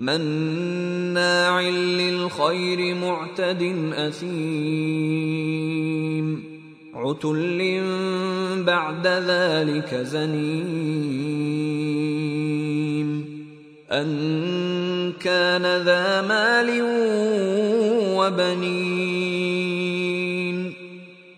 مناع للخير معتد أثيم. عتل بعد ذلك زنيم. أن كان ذا مال وبنين.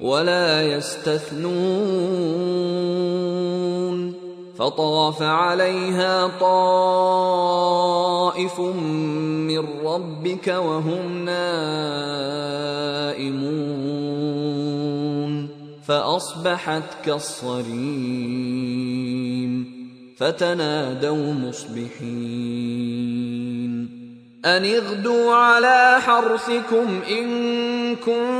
ولا يستثنون فطاف عليها طائف من ربك وهم نائمون فأصبحت كالصريم فتنادوا مصبحين أن اغدوا على حرثكم إن كنتم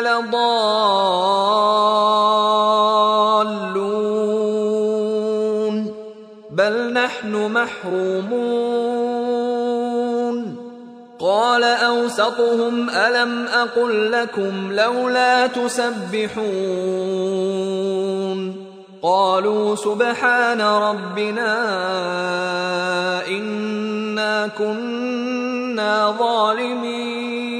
لضالون بل نحن محرومون قال أوسطهم ألم أقل لكم لولا تسبحون قالوا سبحان ربنا إنا كنا ظالمين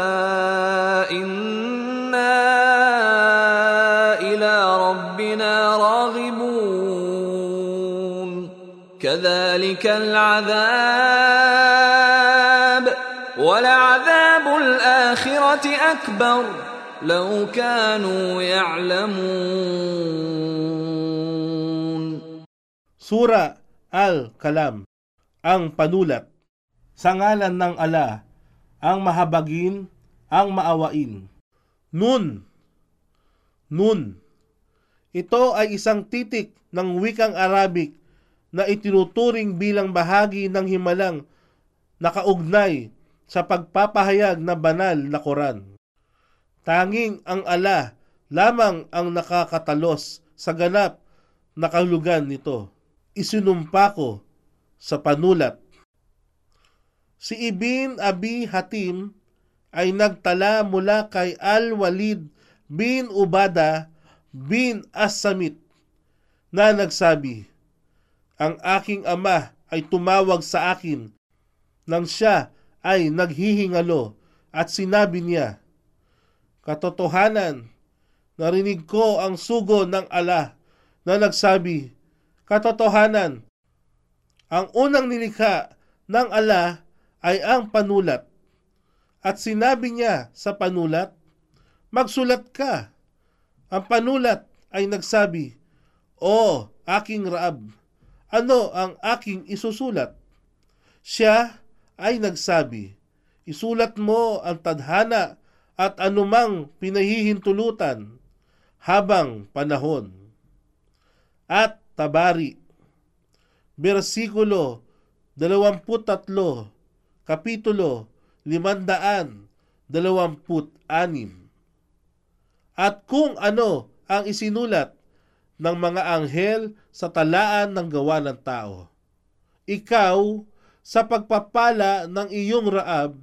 كذلك العذاب ولعذاب الآخرة أكبر لو كانوا يعلمون Sura Al-Kalam, ang panulat. Sa ngalan ng ala, ang mahabagin, ang maawain. Nun. Nun. Ito ay isang titik ng wikang Arabic na itinuturing bilang bahagi ng himalang nakaugnay sa pagpapahayag na banal na Quran. Tanging ang ala lamang ang nakakatalos sa ganap na kahulugan nito. Isinumpa ko sa panulat. Si Ibn Abi Hatim ay nagtala mula kay Al-Walid bin Ubada bin As-Samit na nagsabi, Ang aking ama ay tumawag sa akin nang siya ay naghihingalo at sinabi niya, Katotohanan, narinig ko ang sugo ng ala na nagsabi, Katotohanan, ang unang nilikha ng ala ay ang panulat. At sinabi niya sa panulat, Magsulat ka. Ang panulat ay nagsabi, O aking Raab, ano ang aking isusulat? Siya ay nagsabi, Isulat mo ang tadhana at anumang pinahihintulutan habang panahon. At Tabari, versikulo 23, kapitulo 526. At kung ano ang isinulat ng mga anghel sa talaan ng gawa ng tao. Ikaw, sa pagpapala ng iyong raab,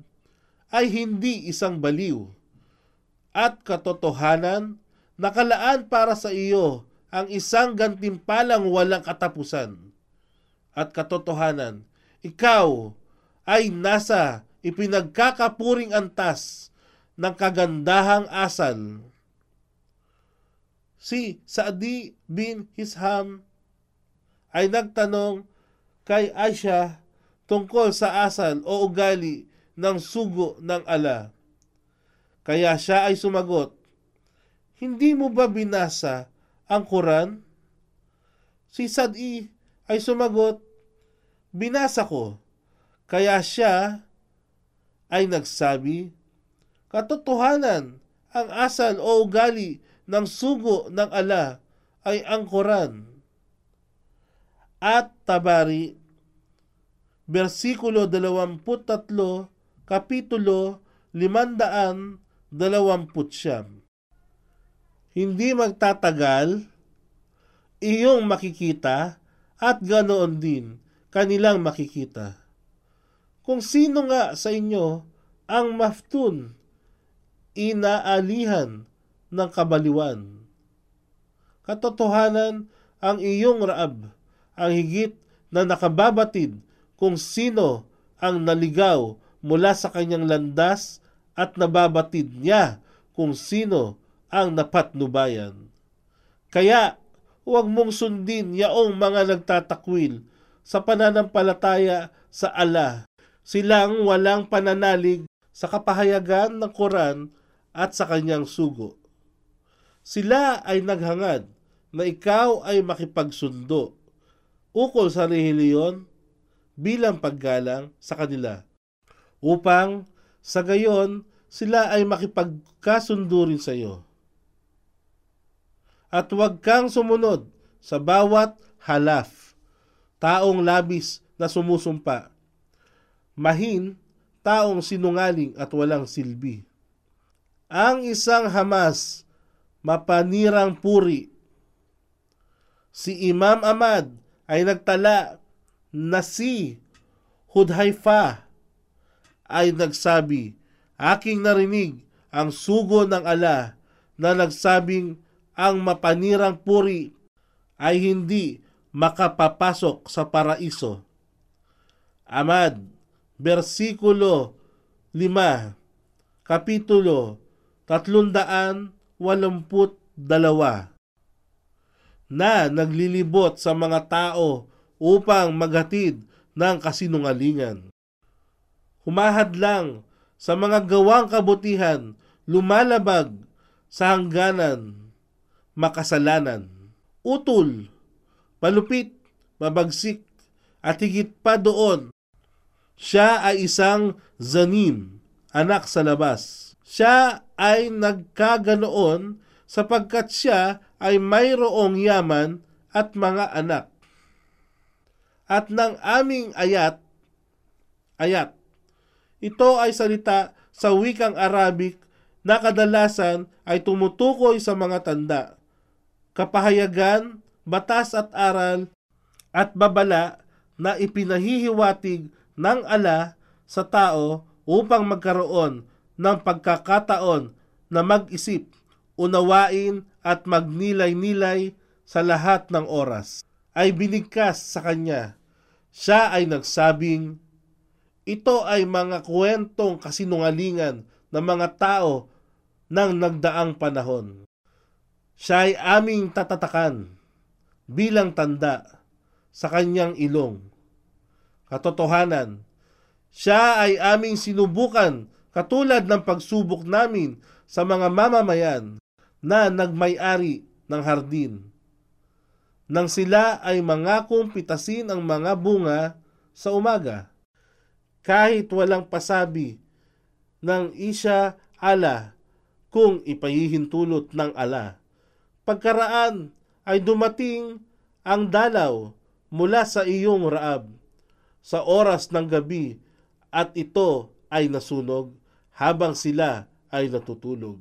ay hindi isang baliw. At katotohanan, nakalaan para sa iyo ang isang gantimpalang walang katapusan. At katotohanan, ikaw ay nasa ipinagkakapuring antas ng kagandahang asal. Si Saadi bin Hisham ay nagtanong kay Aisha tungkol sa asal o ugali ng sugo ng ala. Kaya siya ay sumagot, Hindi mo ba binasa ang Quran? Si Sadi ay sumagot, Binasa ko. Kaya siya ay nagsabi, Katotohanan, ang asal o ugali ng sugo ng ala ay ang Quran. At Tabari, versikulo 23, kapitulo 520 Hindi magtatagal, iyong makikita at ganoon din kanilang makikita. Kung sino nga sa inyo ang maftun, inaalihan ng kabaliwan. Katotohanan ang iyong raab, ang higit na nakababatid kung sino ang naligaw mula sa kanyang landas at nababatid niya kung sino ang napatnubayan. Kaya huwag mong sundin yaong mga nagtatakwil sa pananampalataya sa ala. Silang walang pananalig sa kapahayagan ng Quran at sa kanyang sugo. Sila ay naghangad na ikaw ay makipagsundo ukol sa relihiyon bilang paggalang sa kanila upang sa gayon sila ay makipagkasundo rin sa iyo. At huwag kang sumunod sa bawat halaf, taong labis na sumusumpa, mahin, taong sinungaling at walang silbi. Ang isang Hamas, mapanirang puri. Si Imam Ahmad ay nagtala na si Hudhaifa ay nagsabi, Aking narinig ang sugo ng ala na nagsabing ang mapanirang puri ay hindi makapapasok sa paraiso. Amad, versikulo 5, kapitulo 382 na naglilibot sa mga tao upang maghatid ng kasinungalingan. Humahad lang sa mga gawang kabutihan, lumalabag sa hangganan, makasalanan. Utol, palupit, mabagsik, at higit pa doon, siya ay isang zanim, anak sa labas. Siya ay nagkaganoon sapagkat siya ay mayroong yaman at mga anak. At ng aming ayat, ayat, ito ay salita sa wikang Arabic na kadalasan ay tumutukoy sa mga tanda, kapahayagan, batas at aral at babala na ipinahihiwatig ng ala sa tao upang magkaroon ng pagkakataon na mag-isip, unawain at magnilay-nilay sa lahat ng oras. Ay binigkas sa kanya. Siya ay nagsabing, ito ay mga kwentong kasinungalingan ng mga tao ng nagdaang panahon. Siya ay aming tatatakan bilang tanda sa kanyang ilong. Katotohanan, siya ay aming sinubukan katulad ng pagsubok namin sa mga mamamayan na nagmay-ari ng hardin. Nang sila ay mangakong pitasin ang mga bunga sa umaga. Kahit walang pasabi ng isya ala kung ipahihintulot ng ala. Pagkaraan ay dumating ang dalaw mula sa iyong raab sa oras ng gabi at ito ay nasunog habang sila ay natutulog.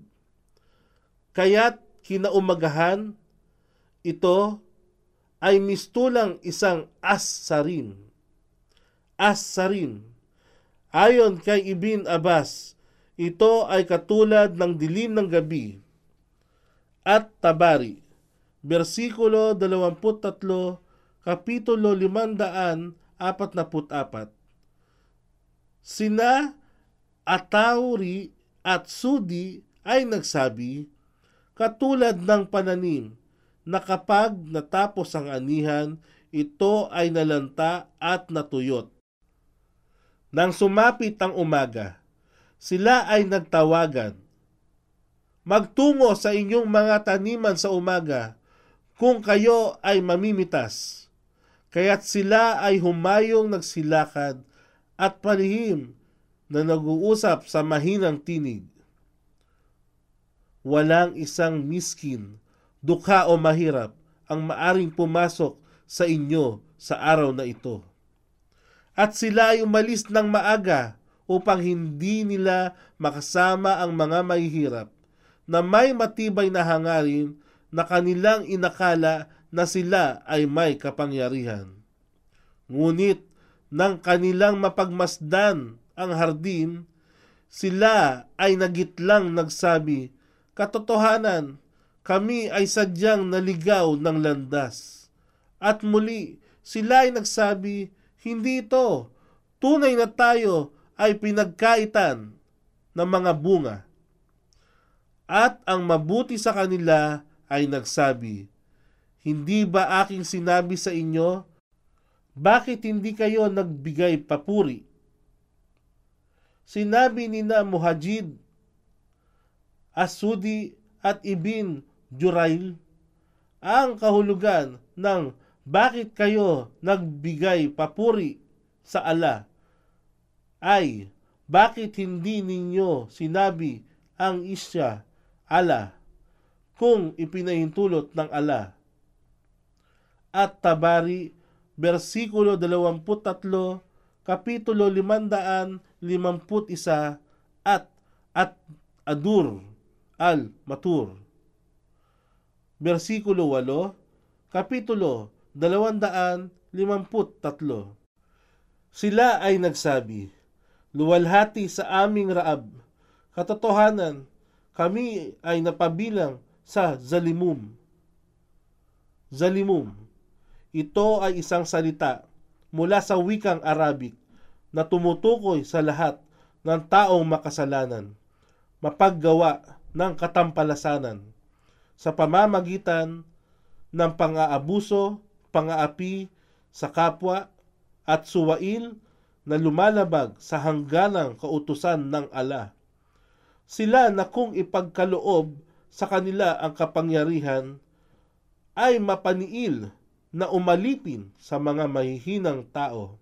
Kaya't kinaumagahan, ito ay mistulang isang as-sarin. As-sarin. Ayon kay Ibn Abbas, ito ay katulad ng dilim ng gabi. At Tabari, versikulo 23, kapitulo 544. Sina Atauri at Sudi ay nagsabi, katulad ng pananim na kapag natapos ang anihan, ito ay nalanta at natuyot. Nang sumapit ang umaga, sila ay nagtawagan. Magtungo sa inyong mga taniman sa umaga kung kayo ay mamimitas. Kaya't sila ay humayong nagsilakad at palihim na nag-uusap sa mahinang tinig. Walang isang miskin, dukha o mahirap ang maaring pumasok sa inyo sa araw na ito. At sila ay umalis ng maaga upang hindi nila makasama ang mga mahihirap na may matibay na hangarin na kanilang inakala na sila ay may kapangyarihan. Ngunit nang kanilang mapagmasdan ang hardin, sila ay nagitlang nagsabi, Katotohanan, kami ay sadyang naligaw ng landas. At muli, sila ay nagsabi, Hindi ito, tunay na tayo ay pinagkaitan ng mga bunga. At ang mabuti sa kanila ay nagsabi, Hindi ba aking sinabi sa inyo bakit hindi kayo nagbigay papuri? Sinabi ni na Muhajid, Asudi at Ibin Jurail ang kahulugan ng bakit kayo nagbigay papuri sa ala ay bakit hindi ninyo sinabi ang isya ala kung ipinahintulot ng ala at tabari versikulo 23, kapitulo 551 at at Adur al-Matur. Versikulo 8, kapitulo 253. Sila ay nagsabi, Luwalhati sa aming raab, katotohanan, kami ay napabilang sa zalimum. Zalimum ito ay isang salita mula sa wikang Arabic na tumutukoy sa lahat ng taong makasalanan, mapaggawa ng katampalasanan sa pamamagitan ng pang-aabuso, pang-aapi sa kapwa at suwail na lumalabag sa hangganang kautusan ng ala. Sila na kung ipagkaloob sa kanila ang kapangyarihan ay mapaniil na umalipin sa mga mahihinang tao.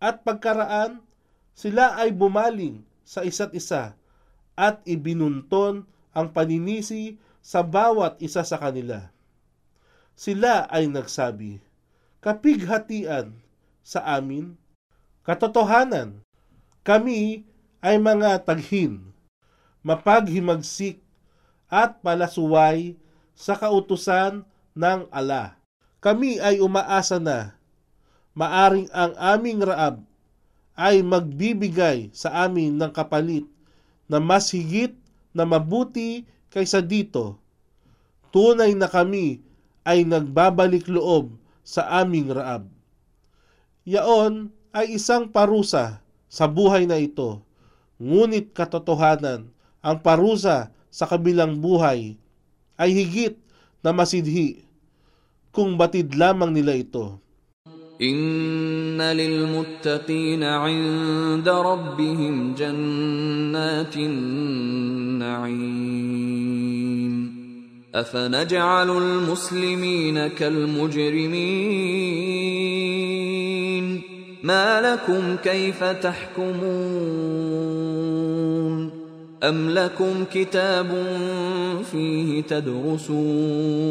At pagkaraan, sila ay bumaling sa isa't isa at ibinunton ang paninisi sa bawat isa sa kanila. Sila ay nagsabi, kapighatian sa amin, katotohanan, kami ay mga taghin. mapaghimagsik at palasuway sa kautusan ng ala. Kami ay umaasa na maaring ang aming Raab ay magbibigay sa amin ng kapalit na mas higit na mabuti kaysa dito. Tunay na kami ay nagbabalik loob sa aming Raab. Yaon ay isang parusa sa buhay na ito. Ngunit katotohanan, ang parusa sa kabilang buhay ay higit na masidhi kung batid lamang nila ito. إن للمتقين عند ربهم جنات النعيم أفنجعل المسلمين كالمجرمين ما لكم كيف تحكمون أم لكم كتاب فيه تدرسون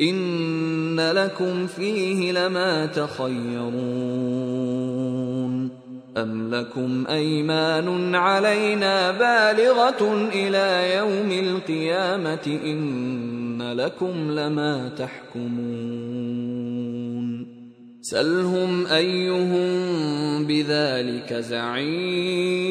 إن لكم فيه لما تخيرون أم لكم أيمان علينا بالغة إلى يوم القيامة إن لكم لما تحكمون سلهم أيهم بذلك زعيم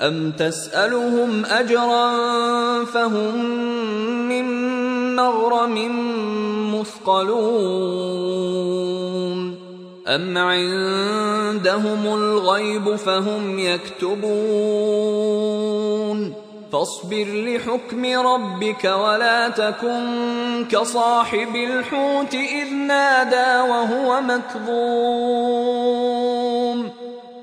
أم تسألهم أجرا فهم من مغرم مثقلون أم عندهم الغيب فهم يكتبون فاصبر لحكم ربك ولا تكن كصاحب الحوت إذ نادى وهو مكظوم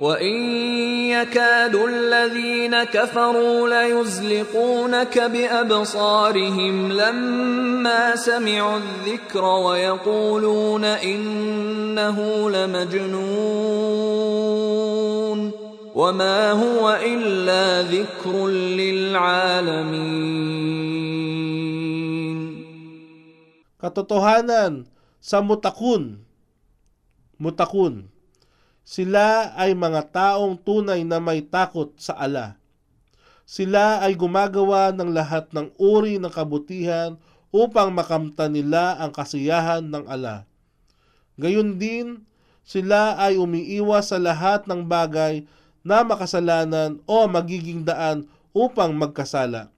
وإن يكاد الذين كفروا ليزلقونك بأبصارهم لما سمعوا الذكر ويقولون إنه لمجنون وما هو إلا ذكر للعالمين Katotohanan sa mutakun. Mutakun. Sila ay mga taong tunay na may takot sa ala. Sila ay gumagawa ng lahat ng uri ng kabutihan upang makamtan nila ang kasiyahan ng ala. Gayun din, sila ay umiiwas sa lahat ng bagay na makasalanan o magiging daan upang magkasala.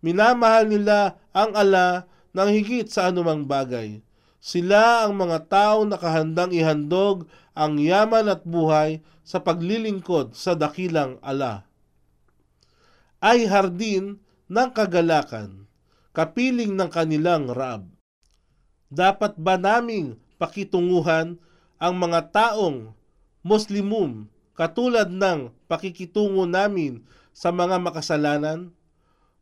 Minamahal nila ang ala ng higit sa anumang bagay. Sila ang mga taong nakahandang ihandog ang yaman at buhay sa paglilingkod sa dakilang ala. Ay hardin ng kagalakan, kapiling ng kanilang Raab. Dapat ba naming pakitunguhan ang mga taong Muslimum katulad ng pakikitungo namin sa mga makasalanan?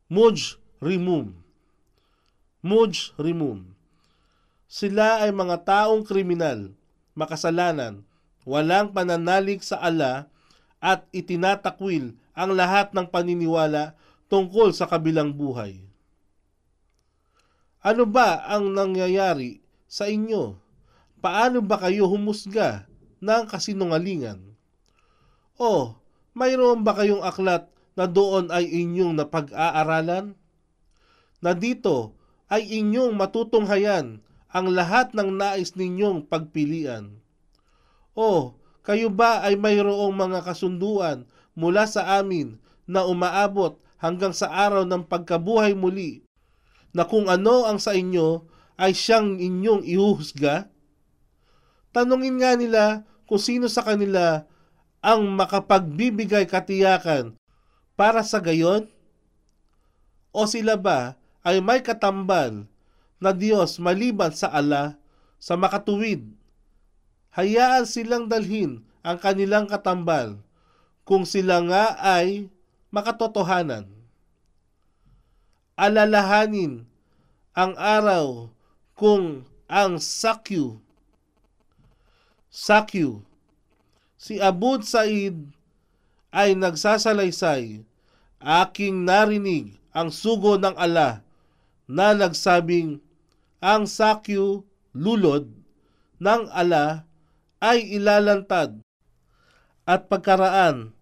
Muj rimum Muj. Sila ay mga taong kriminal, makasalanan, walang pananalig sa ala at itinatakwil ang lahat ng paniniwala tungkol sa kabilang buhay. Ano ba ang nangyayari sa inyo? Paano ba kayo humusga ng kasinungalingan? O, mayroon ba kayong aklat na doon ay inyong napag-aaralan? Na dito ay inyong matutunghayan ang lahat ng nais ninyong pagpilian. O, kayo ba ay mayroong mga kasunduan mula sa amin na umaabot hanggang sa araw ng pagkabuhay muli na kung ano ang sa inyo ay siyang inyong ihuhusga? Tanungin nga nila kung sino sa kanila ang makapagbibigay katiyakan para sa gayon? O sila ba ay may katambal na Diyos maliban sa ala sa makatuwid? Hayaan silang dalhin ang kanilang katambal kung sila nga ay makatotohanan. Alalahanin ang araw kung ang Sakyu Sakyu si Abud Said ay nagsasalaysay aking narinig ang sugo ng ala na nagsabing ang Sakyu lulod ng ala ay ilalantad at pagkaraan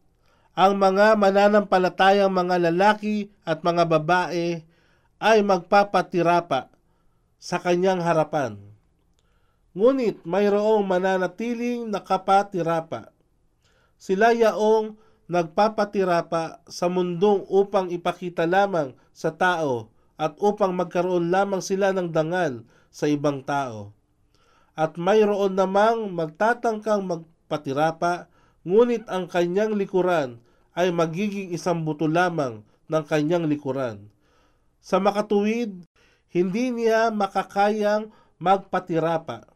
ang mga mananampalatayang mga lalaki at mga babae ay magpapatirapa sa kanyang harapan. Ngunit mayroong mananatiling nakapatirapa. Sila yaong nagpapatirapa sa mundong upang ipakita lamang sa tao at upang magkaroon lamang sila ng dangal sa ibang tao. At mayroon namang magtatangkang magpatirapa ngunit ang kanyang likuran ay magiging isang buto lamang ng kanyang likuran. Sa makatuwid, hindi niya makakayang magpatirapa.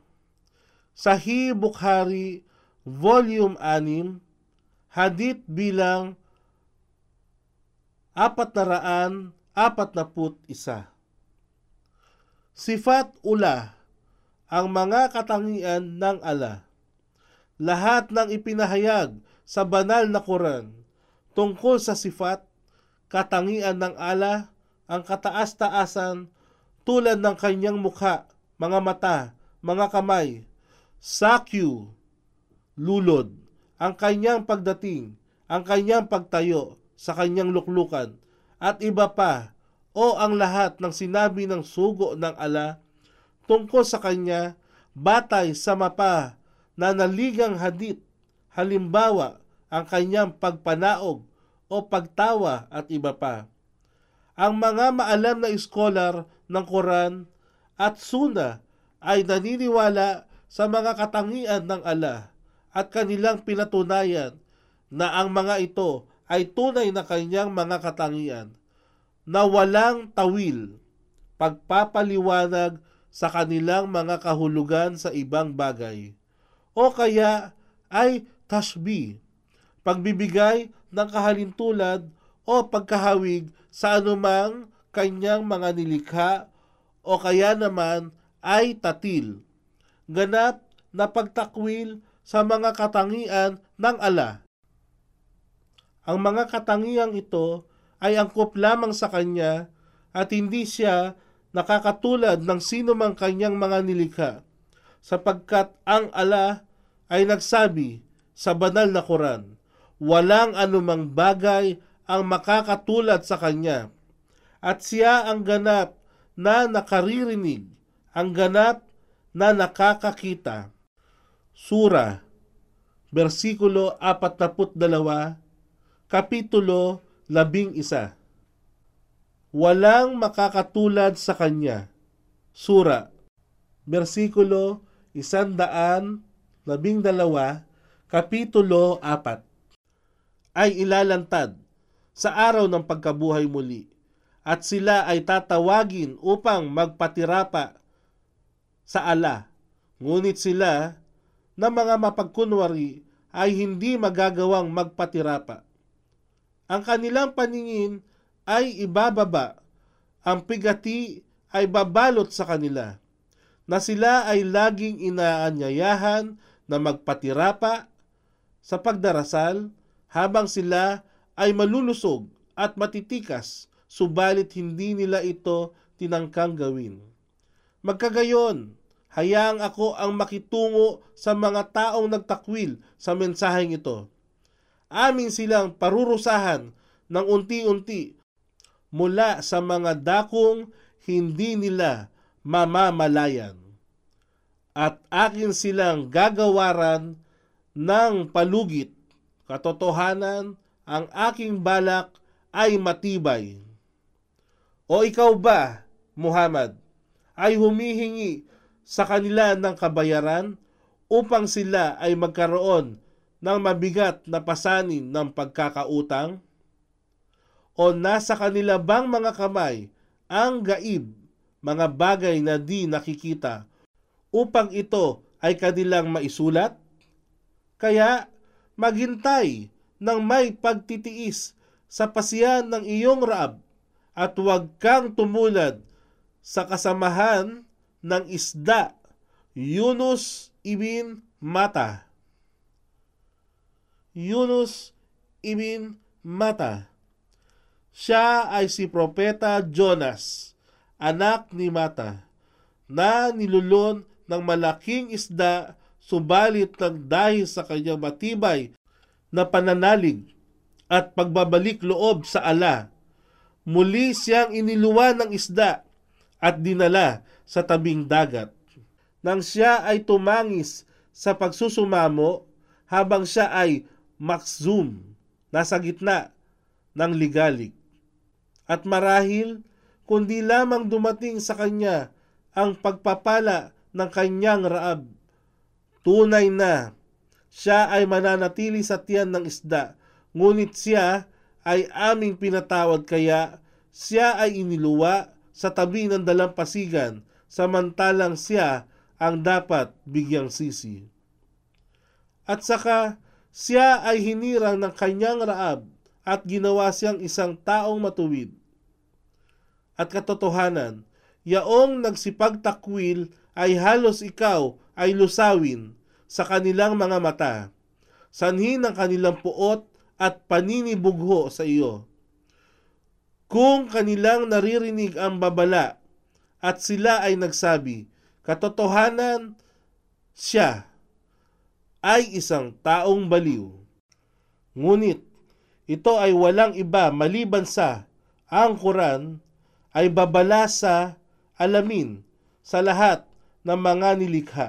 Sahih Bukhari, Volume 6, Hadith bilang 441. Sifat ula, ang mga katangian ng Allah lahat ng ipinahayag sa banal na Quran tungkol sa sifat, katangian ng ala, ang kataas-taasan tulad ng kanyang mukha, mga mata, mga kamay, sakyu, lulod, ang kanyang pagdating, ang kanyang pagtayo sa kanyang luklukan, at iba pa, o ang lahat ng sinabi ng sugo ng ala tungkol sa kanya, batay sa mapa na naligang hadit, halimbawa ang kanyang pagpanaog o pagtawa at iba pa. Ang mga maalam na iskolar ng Quran at Suna ay naniniwala sa mga katangian ng Allah at kanilang pinatunayan na ang mga ito ay tunay na kanyang mga katangian na walang tawil, pagpapaliwanag sa kanilang mga kahulugan sa ibang bagay o kaya ay tashbih, pagbibigay ng kahalintulad o pagkahawig sa anumang kanyang mga nilikha o kaya naman ay tatil. Ganap na pagtakwil sa mga katangian ng ala. Ang mga katangiang ito ay angkop lamang sa kanya at hindi siya nakakatulad ng sino mang kanyang mga nilikha sapagkat ang ala ay nagsabi sa banal na Quran, walang anumang bagay ang makakatulad sa kanya. At siya ang ganap na nakaririnig, ang ganap na nakakakita. Sura, versikulo 42, kapitulo 11. Walang makakatulad sa kanya. Sura, versikulo 100 labing dalawa, kapitulo 4, ay ilalantad sa araw ng pagkabuhay muli at sila ay tatawagin upang magpatirapa sa ala. Ngunit sila na mga mapagkunwari ay hindi magagawang magpatirapa. Ang kanilang paningin ay ibababa, ang pigati ay babalot sa kanila, na sila ay laging inaanyayahan na magpatirapa sa pagdarasal habang sila ay malulusog at matitikas subalit hindi nila ito tinangkang gawin. Magkagayon, Hayaang ako ang makitungo sa mga taong nagtakwil sa mensaheng ito. Amin silang parurusahan ng unti-unti mula sa mga dakong hindi nila mamamalayan. At akin silang gagawaran ng palugit. Katotohanan, ang aking balak ay matibay. O ikaw ba, Muhammad, ay humihingi sa kanila ng kabayaran upang sila ay magkaroon ng mabigat na pasanin ng pagkakautang? O nasa kanila bang mga kamay ang gaib, mga bagay na di nakikita, upang ito ay kanilang maisulat? Kaya maghintay ng may pagtitiis sa pasiyan ng iyong raab at huwag kang tumulad sa kasamahan ng isda Yunus ibn Mata. Yunus ibn Mata. Siya ay si Propeta Jonas, anak ni Mata, na nilulon ng malaking isda subalit ng dahil sa kanyang matibay na pananalig at pagbabalik loob sa ala. Muli siyang iniluwan ng isda at dinala sa tabing dagat. Nang siya ay tumangis sa pagsusumamo habang siya ay makzum, nasa gitna ng ligalig. At marahil, kundi lamang dumating sa kanya ang pagpapala ng kanyang raab. Tunay na siya ay mananatili sa tiyan ng isda, ngunit siya ay aming pinatawad kaya siya ay iniluwa sa tabi ng dalampasigan samantalang siya ang dapat bigyang sisi. At saka siya ay hinirang ng kanyang raab at ginawa siyang isang taong matuwid. At katotohanan, yaong nagsipagtakwil ay halos ikaw ay lusawin sa kanilang mga mata, sanhi ng kanilang puot at paninibugho sa iyo. Kung kanilang naririnig ang babala at sila ay nagsabi, katotohanan siya ay isang taong baliw. Ngunit ito ay walang iba maliban sa ang Quran ay babala sa alamin sa lahat ng mga nilikha